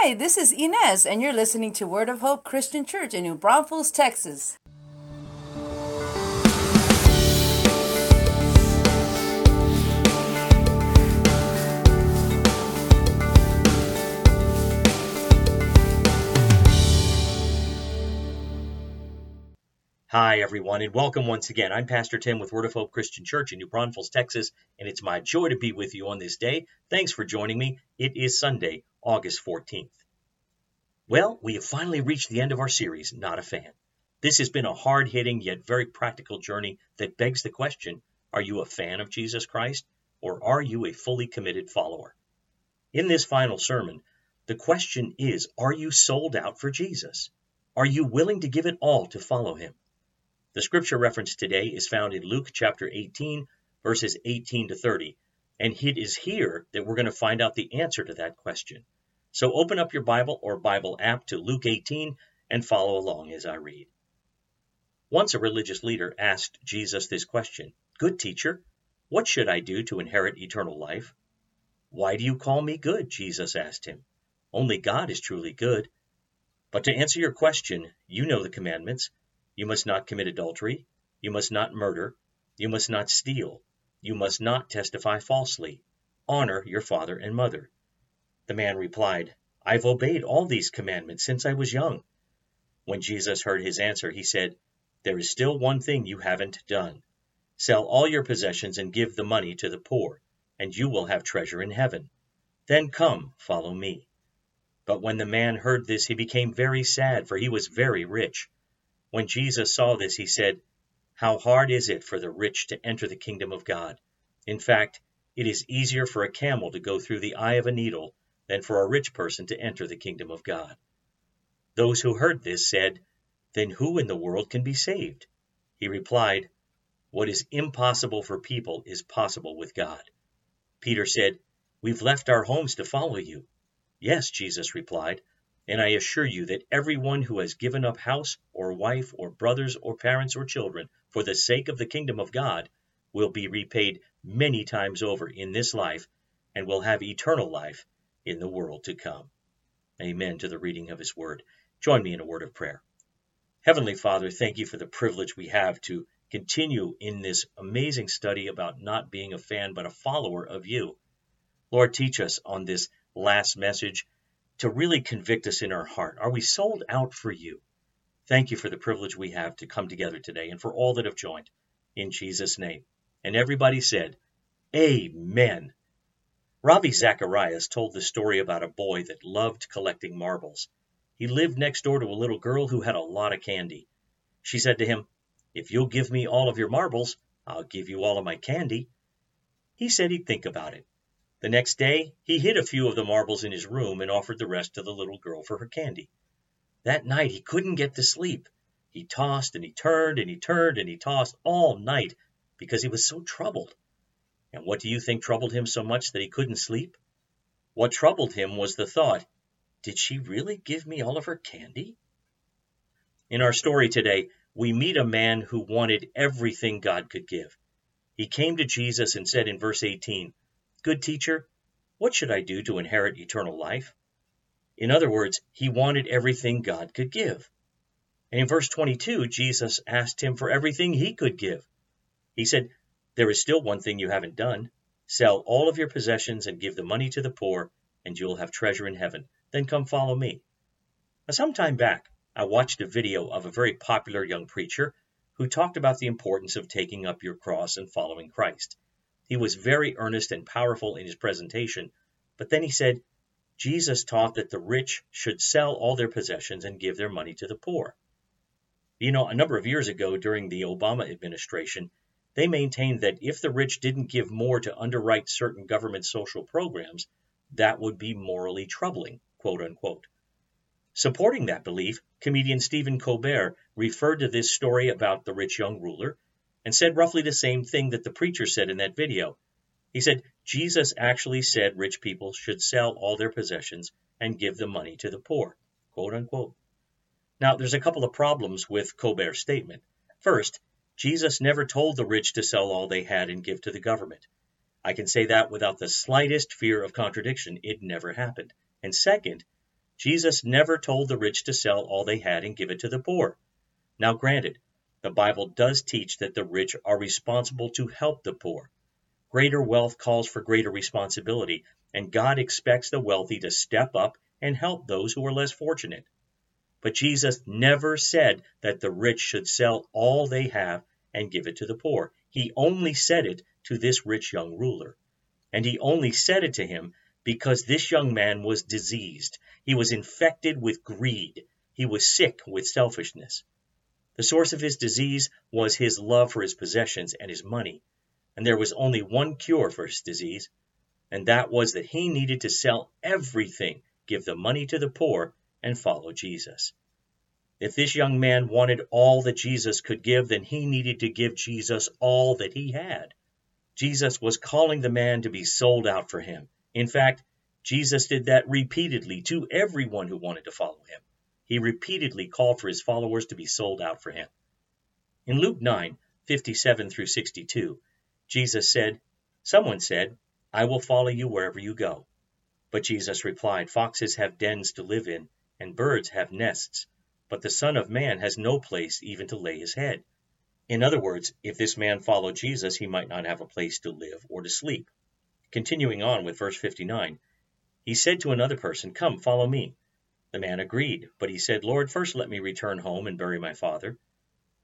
Hi, this is Inez, and you're listening to Word of Hope Christian Church in New Braunfels, Texas. Hi, everyone, and welcome once again. I'm Pastor Tim with Word of Hope Christian Church in New Braunfels, Texas, and it's my joy to be with you on this day. Thanks for joining me. It is Sunday, August 14th. Well, we have finally reached the end of our series, Not a Fan. This has been a hard hitting yet very practical journey that begs the question are you a fan of Jesus Christ, or are you a fully committed follower? In this final sermon, the question is are you sold out for Jesus? Are you willing to give it all to follow him? The scripture reference today is found in Luke chapter 18, verses 18 to 30, and it is here that we're going to find out the answer to that question. So open up your Bible or Bible app to Luke 18 and follow along as I read. Once a religious leader asked Jesus this question Good teacher, what should I do to inherit eternal life? Why do you call me good? Jesus asked him. Only God is truly good. But to answer your question, you know the commandments you must not commit adultery. You must not murder. You must not steal. You must not testify falsely. Honor your father and mother. The man replied, I've obeyed all these commandments since I was young. When Jesus heard his answer, he said, There is still one thing you haven't done. Sell all your possessions and give the money to the poor, and you will have treasure in heaven. Then come, follow me. But when the man heard this, he became very sad, for he was very rich. When Jesus saw this, he said, How hard is it for the rich to enter the kingdom of God? In fact, it is easier for a camel to go through the eye of a needle than for a rich person to enter the kingdom of God. Those who heard this said, Then who in the world can be saved? He replied, What is impossible for people is possible with God. Peter said, We've left our homes to follow you. Yes, Jesus replied, and I assure you that every one who has given up house or wife or brothers or parents or children for the sake of the kingdom of God will be repaid many times over in this life and will have eternal life in the world to come. Amen to the reading of his word. Join me in a word of prayer. Heavenly Father, thank you for the privilege we have to continue in this amazing study about not being a fan but a follower of you. Lord, teach us on this last message to really convict us in our heart. Are we sold out for you? Thank you for the privilege we have to come together today and for all that have joined. In Jesus' name. And everybody said, Amen. Ravi Zacharias told the story about a boy that loved collecting marbles. He lived next door to a little girl who had a lot of candy. She said to him, If you'll give me all of your marbles, I'll give you all of my candy. He said he'd think about it. The next day he hid a few of the marbles in his room and offered the rest to the little girl for her candy. That night he couldn't get to sleep. He tossed and he turned and he turned and he tossed all night because he was so troubled. And what do you think troubled him so much that he couldn't sleep? What troubled him was the thought, did she really give me all of her candy? In our story today, we meet a man who wanted everything God could give. He came to Jesus and said in verse 18, Good teacher, what should I do to inherit eternal life? In other words, he wanted everything God could give. And in verse 22, Jesus asked him for everything he could give. He said, There is still one thing you haven't done. Sell all of your possessions and give the money to the poor, and you'll have treasure in heaven. Then come follow me. Now, some time back, I watched a video of a very popular young preacher who talked about the importance of taking up your cross and following Christ. He was very earnest and powerful in his presentation, but then he said, Jesus taught that the rich should sell all their possessions and give their money to the poor. You know, a number of years ago during the Obama administration, they maintained that if the rich didn't give more to underwrite certain government social programs, that would be morally troubling, quote unquote. Supporting that belief, comedian Stephen Colbert referred to this story about the rich young ruler and said roughly the same thing that the preacher said in that video. He said Jesus actually said rich people should sell all their possessions and give the money to the poor, quote unquote. Now, there's a couple of problems with Colbert's statement. First, Jesus never told the rich to sell all they had and give to the government. I can say that without the slightest fear of contradiction. It never happened. And second, Jesus never told the rich to sell all they had and give it to the poor. Now, granted, the Bible does teach that the rich are responsible to help the poor. Greater wealth calls for greater responsibility, and God expects the wealthy to step up and help those who are less fortunate. But Jesus never said that the rich should sell all they have and give it to the poor. He only said it to this rich young ruler. And he only said it to him because this young man was diseased. He was infected with greed. He was sick with selfishness. The source of his disease was his love for his possessions and his money. And there was only one cure for his disease, and that was that he needed to sell everything, give the money to the poor, and follow Jesus. If this young man wanted all that Jesus could give, then he needed to give Jesus all that he had. Jesus was calling the man to be sold out for him. In fact, Jesus did that repeatedly to everyone who wanted to follow him. He repeatedly called for his followers to be sold out for him. In Luke 9, 57 through 62, Jesus said, Someone said, I will follow you wherever you go. But Jesus replied, Foxes have dens to live in, and birds have nests, but the Son of Man has no place even to lay his head. In other words, if this man followed Jesus, he might not have a place to live or to sleep. Continuing on with verse 59, he said to another person, Come, follow me. The man agreed, but he said, Lord, first let me return home and bury my father.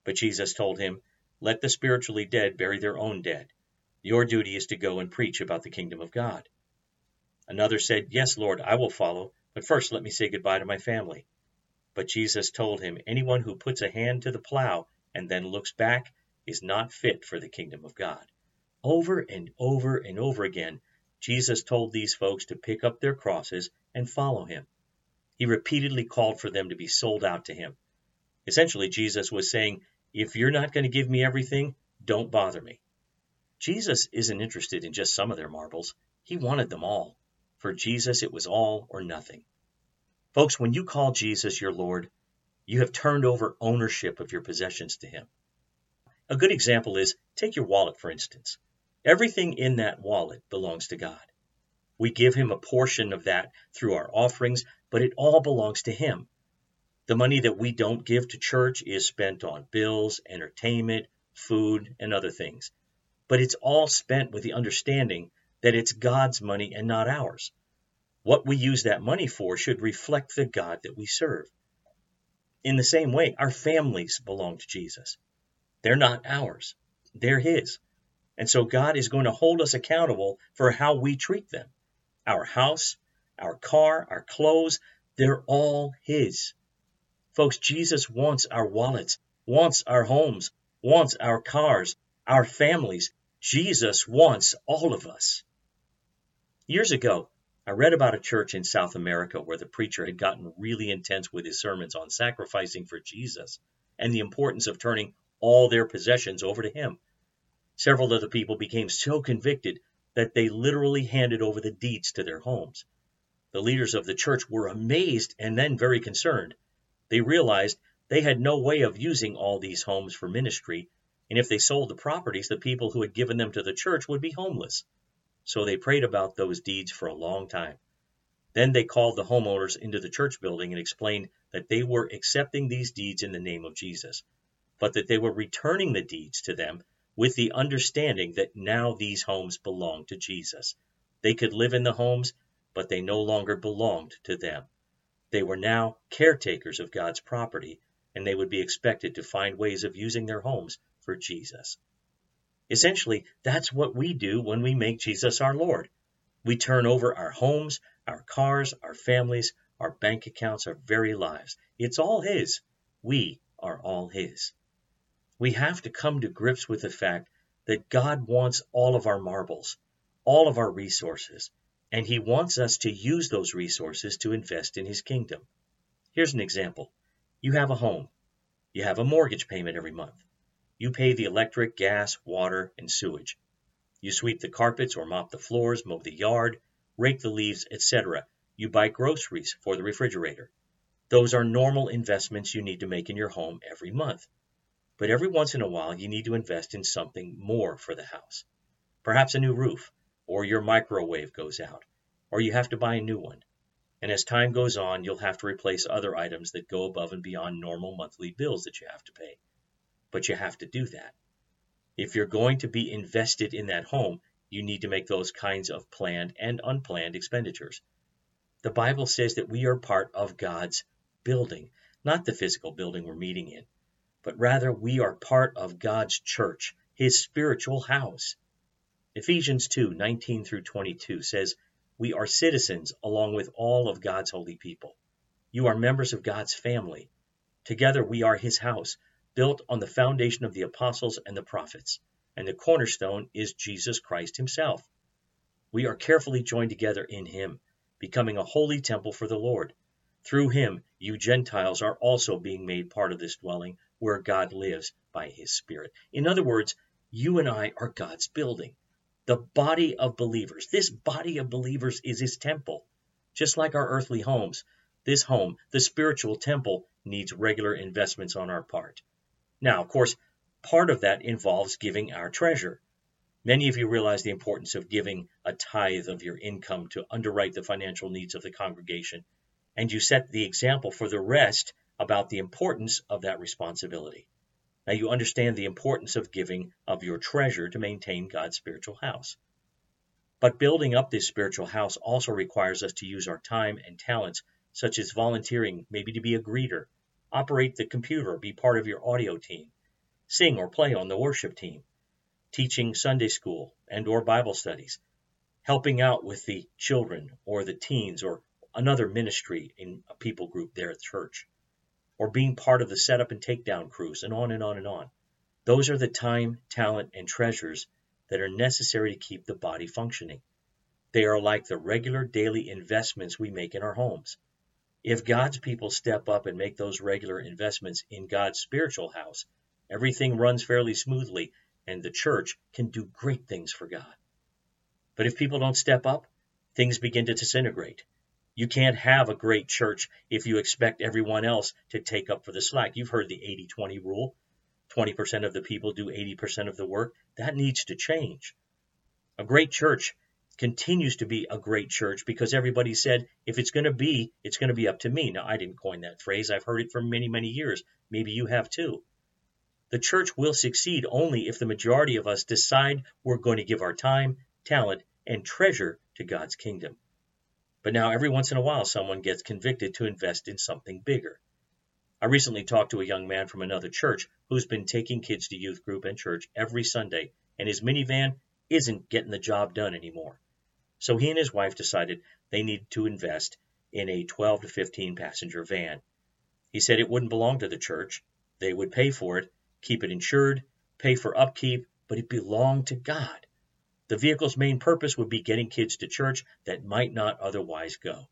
But Jesus told him, Let the spiritually dead bury their own dead. Your duty is to go and preach about the kingdom of God. Another said, Yes, Lord, I will follow, but first let me say goodbye to my family. But Jesus told him, Anyone who puts a hand to the plow and then looks back is not fit for the kingdom of God. Over and over and over again, Jesus told these folks to pick up their crosses and follow him. He repeatedly called for them to be sold out to him. Essentially, Jesus was saying, If you're not going to give me everything, don't bother me. Jesus isn't interested in just some of their marbles. He wanted them all. For Jesus, it was all or nothing. Folks, when you call Jesus your Lord, you have turned over ownership of your possessions to him. A good example is take your wallet, for instance. Everything in that wallet belongs to God. We give him a portion of that through our offerings, but it all belongs to him. The money that we don't give to church is spent on bills, entertainment, food, and other things. But it's all spent with the understanding that it's God's money and not ours. What we use that money for should reflect the God that we serve. In the same way, our families belong to Jesus. They're not ours, they're His. And so God is going to hold us accountable for how we treat them. Our house, our car, our clothes, they're all His. Folks, Jesus wants our wallets, wants our homes, wants our cars, our families. Jesus wants all of us. Years ago, I read about a church in South America where the preacher had gotten really intense with his sermons on sacrificing for Jesus and the importance of turning all their possessions over to Him. Several of the people became so convicted that they literally handed over the deeds to their homes. The leaders of the church were amazed and then very concerned. They realized they had no way of using all these homes for ministry, and if they sold the properties, the people who had given them to the church would be homeless. So they prayed about those deeds for a long time. Then they called the homeowners into the church building and explained that they were accepting these deeds in the name of Jesus, but that they were returning the deeds to them with the understanding that now these homes belonged to Jesus. They could live in the homes, but they no longer belonged to them. They were now caretakers of God's property, and they would be expected to find ways of using their homes for Jesus. Essentially, that's what we do when we make Jesus our Lord. We turn over our homes, our cars, our families, our bank accounts, our very lives. It's all His. We are all His we have to come to grips with the fact that God wants all of our marbles, all of our resources, and He wants us to use those resources to invest in His kingdom. Here's an example you have a home, you have a mortgage payment every month, you pay the electric, gas, water, and sewage. You sweep the carpets or mop the floors, mow the yard, rake the leaves, etc. You buy groceries for the refrigerator. Those are normal investments you need to make in your home every month. But every once in a while you need to invest in something more for the house. Perhaps a new roof, or your microwave goes out, or you have to buy a new one. And as time goes on, you'll have to replace other items that go above and beyond normal monthly bills that you have to pay. But you have to do that. If you're going to be invested in that home, you need to make those kinds of planned and unplanned expenditures. The Bible says that we are part of God's building, not the physical building we're meeting in, but rather we are part of God's church, his spiritual house. Ephesians 2 19 through 22 says, We are citizens along with all of God's holy people. You are members of God's family. Together we are his house, built on the foundation of the apostles and the prophets, and the cornerstone is Jesus Christ himself. We are carefully joined together in him becoming a holy temple for the Lord. Through him, you Gentiles are also being made part of this dwelling where God lives by his Spirit. In other words, you and I are God's building. The body of believers. This body of believers is his temple. Just like our earthly homes, this home, the spiritual temple, needs regular investments on our part. Now, of course, part of that involves giving our treasure. Many of you realize the importance of giving a tithe of your income to underwrite the financial needs of the congregation, and you set the example for the rest about the importance of that responsibility. Now you understand the importance of giving of your treasure to maintain God's spiritual house. But building up this spiritual house also requires us to use our time and talents, such as volunteering, maybe to be a greeter, operate the computer, be part of your audio team, sing or play on the worship team, teaching Sunday school and or Bible studies, helping out with the children or the teens or another ministry in a people group there at church, or being part of the setup and takedown crews, and on and on and on. Those are the time, talent, and treasures that are necessary to keep the body functioning. They are like the regular daily investments we make in our homes. If God's people step up and make those regular investments in God's spiritual house, everything runs fairly smoothly and the church can do great things for God. But if people don't step up, things begin to disintegrate. You can't have a great church if you expect everyone else to take up for the slack. You've heard the 80 20 rule 20% of the people do 80% of the work. That needs to change. A great church continues to be a great church because everybody said, if it's going to be, it's going to be up to me. Now, I didn't coin that phrase. I've heard it for many, many years. Maybe you have too. The church will succeed only if the majority of us decide we're going to give our time, talent, and treasure to God's kingdom. But now, every once in a while, someone gets convicted to invest in something bigger. I recently talked to a young man from another church who's been taking kids to youth group and church every Sunday, and his minivan isn't getting the job done anymore. So he and his wife decided they needed to invest in a 12 to 15 passenger van. He said it wouldn't belong to the church, they would pay for it, keep it insured, pay for upkeep, but it belonged to God. The vehicle's main purpose would be getting kids to church that might not otherwise go.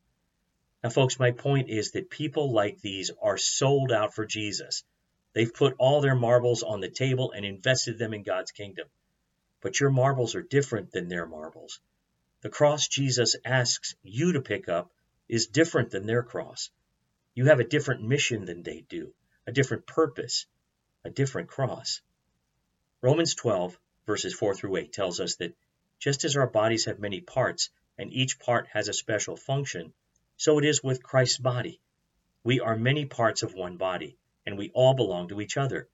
Now, folks, my point is that people like these are sold out for Jesus. They've put all their marbles on the table and invested them in God's kingdom. But your marbles are different than their marbles. The cross Jesus asks you to pick up is different than their cross. You have a different mission than they do, a different purpose a different cross. Romans 12, verses 4 through 8 tells us that just as our bodies have many parts, and each part has a special function, so it is with Christ's body. We are many parts of one body, and we all belong to each other.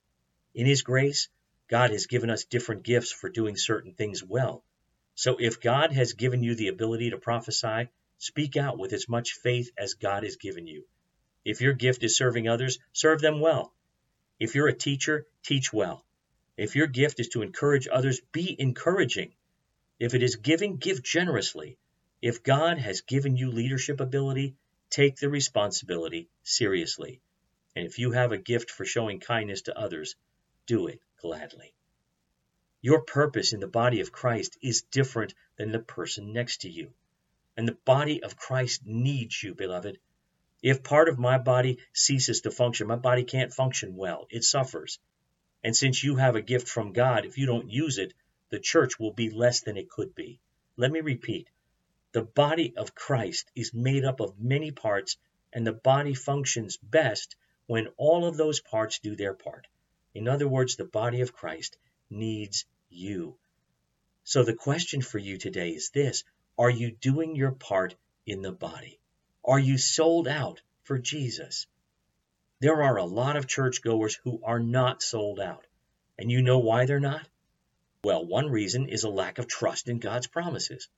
In His grace, God has given us different gifts for doing certain things well. So if God has given you the ability to prophesy, speak out with as much faith as God has given you. If your gift is serving others, serve them well. If you're a teacher, teach well. If your gift is to encourage others, be encouraging. If it is giving, give generously. If God has given you leadership ability, take the responsibility seriously. And if you have a gift for showing kindness to others, do it gladly. Your purpose in the body of Christ is different than the person next to you. And the body of Christ needs you, beloved. If part of my body ceases to function, my body can't function well. It suffers. And since you have a gift from God, if you don't use it, the church will be less than it could be. Let me repeat the body of Christ is made up of many parts, and the body functions best when all of those parts do their part. In other words, the body of Christ needs you. So the question for you today is this Are you doing your part in the body? Are you sold out for Jesus? There are a lot of churchgoers who are not sold out. And you know why they're not? Well, one reason is a lack of trust in God's promises.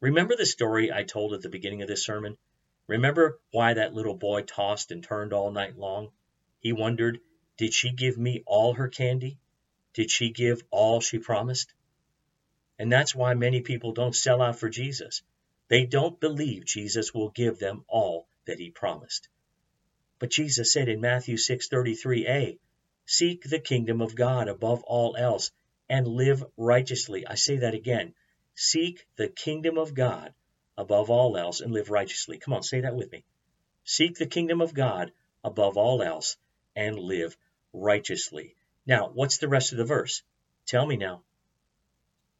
Remember the story I told at the beginning of this sermon? Remember why that little boy tossed and turned all night long? He wondered, did she give me all her candy? Did she give all she promised? And that's why many people don't sell out for Jesus. They don't believe Jesus will give them all that he promised. But Jesus said in Matthew 6:33a, "Seek the kingdom of God above all else and live righteously." I say that again. Seek the kingdom of God above all else and live righteously. Come on, say that with me. Seek the kingdom of God above all else and live righteously. Now, what's the rest of the verse? Tell me now.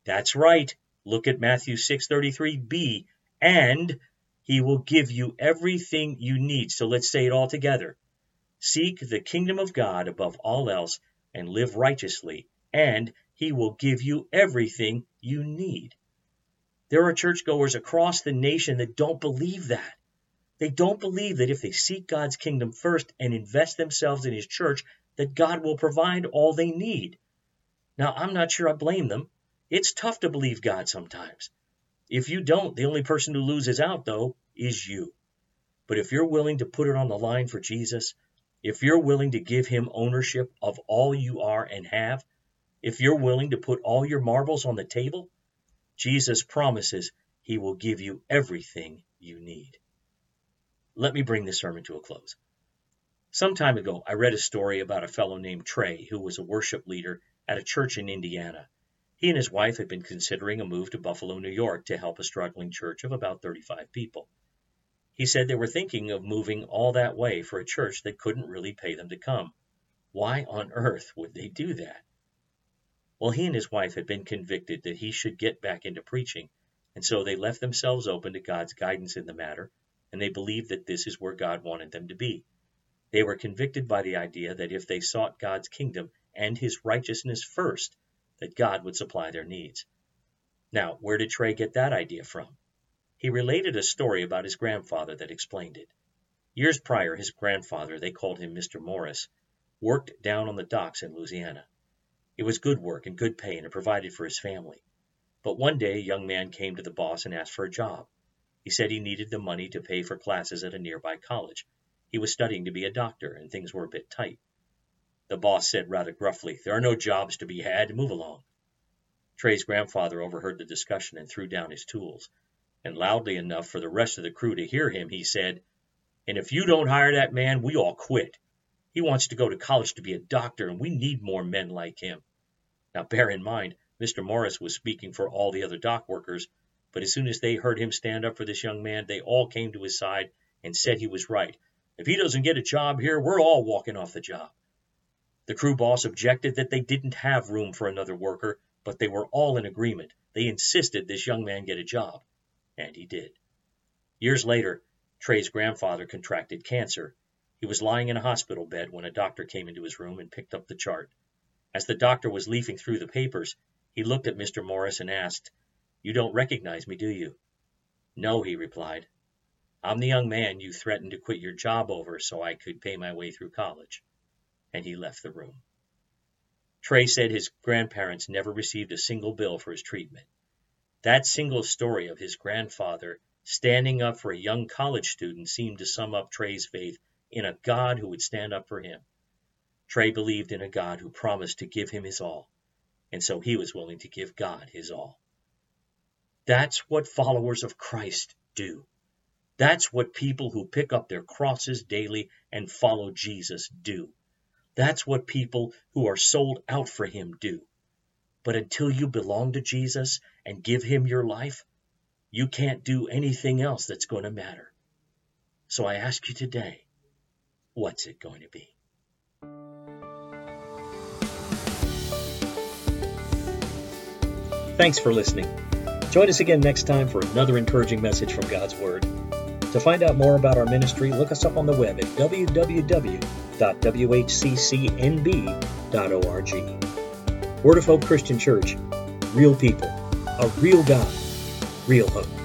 That's right. Look at Matthew 6:33b, and he will give you everything you need. So let's say it all together. Seek the kingdom of God above all else and live righteously, and he will give you everything you need. There are churchgoers across the nation that don't believe that. They don't believe that if they seek God's kingdom first and invest themselves in His church, that God will provide all they need. Now, I'm not sure I blame them. It's tough to believe God sometimes. If you don't, the only person who loses out, though, is you. But if you're willing to put it on the line for Jesus, if you're willing to give Him ownership of all you are and have, if you're willing to put all your marbles on the table, Jesus promises he will give you everything you need. Let me bring this sermon to a close. Some time ago, I read a story about a fellow named Trey who was a worship leader at a church in Indiana. He and his wife had been considering a move to Buffalo, New York to help a struggling church of about 35 people. He said they were thinking of moving all that way for a church that couldn't really pay them to come. Why on earth would they do that? Well, he and his wife had been convicted that he should get back into preaching, and so they left themselves open to God's guidance in the matter, and they believed that this is where God wanted them to be. They were convicted by the idea that if they sought God's kingdom and his righteousness first, that God would supply their needs. Now, where did Trey get that idea from? He related a story about his grandfather that explained it. Years prior, his grandfather, they called him Mr. Morris, worked down on the docks in Louisiana. It was good work and good pay, and it provided for his family. But one day a young man came to the boss and asked for a job. He said he needed the money to pay for classes at a nearby college. He was studying to be a doctor, and things were a bit tight. The boss said rather gruffly, There are no jobs to be had. Move along. Trey's grandfather overheard the discussion and threw down his tools. And loudly enough for the rest of the crew to hear him, he said, And if you don't hire that man, we all quit. He wants to go to college to be a doctor, and we need more men like him. Now, bear in mind, Mr. Morris was speaking for all the other dock workers, but as soon as they heard him stand up for this young man, they all came to his side and said he was right. If he doesn't get a job here, we're all walking off the job. The crew boss objected that they didn't have room for another worker, but they were all in agreement. They insisted this young man get a job, and he did. Years later, Trey's grandfather contracted cancer, he was lying in a hospital bed when a doctor came into his room and picked up the chart. As the doctor was leafing through the papers, he looked at Mr. Morris and asked, You don't recognize me, do you? No, he replied. I'm the young man you threatened to quit your job over so I could pay my way through college. And he left the room. Trey said his grandparents never received a single bill for his treatment. That single story of his grandfather standing up for a young college student seemed to sum up Trey's faith in a God who would stand up for him. Trey believed in a God who promised to give him his all, and so he was willing to give God his all. That's what followers of Christ do. That's what people who pick up their crosses daily and follow Jesus do. That's what people who are sold out for him do. But until you belong to Jesus and give him your life, you can't do anything else that's going to matter. So I ask you today, what's it going to be? Thanks for listening. Join us again next time for another encouraging message from God's Word. To find out more about our ministry, look us up on the web at www.whccnb.org. Word of Hope Christian Church, real people, a real God, real hope.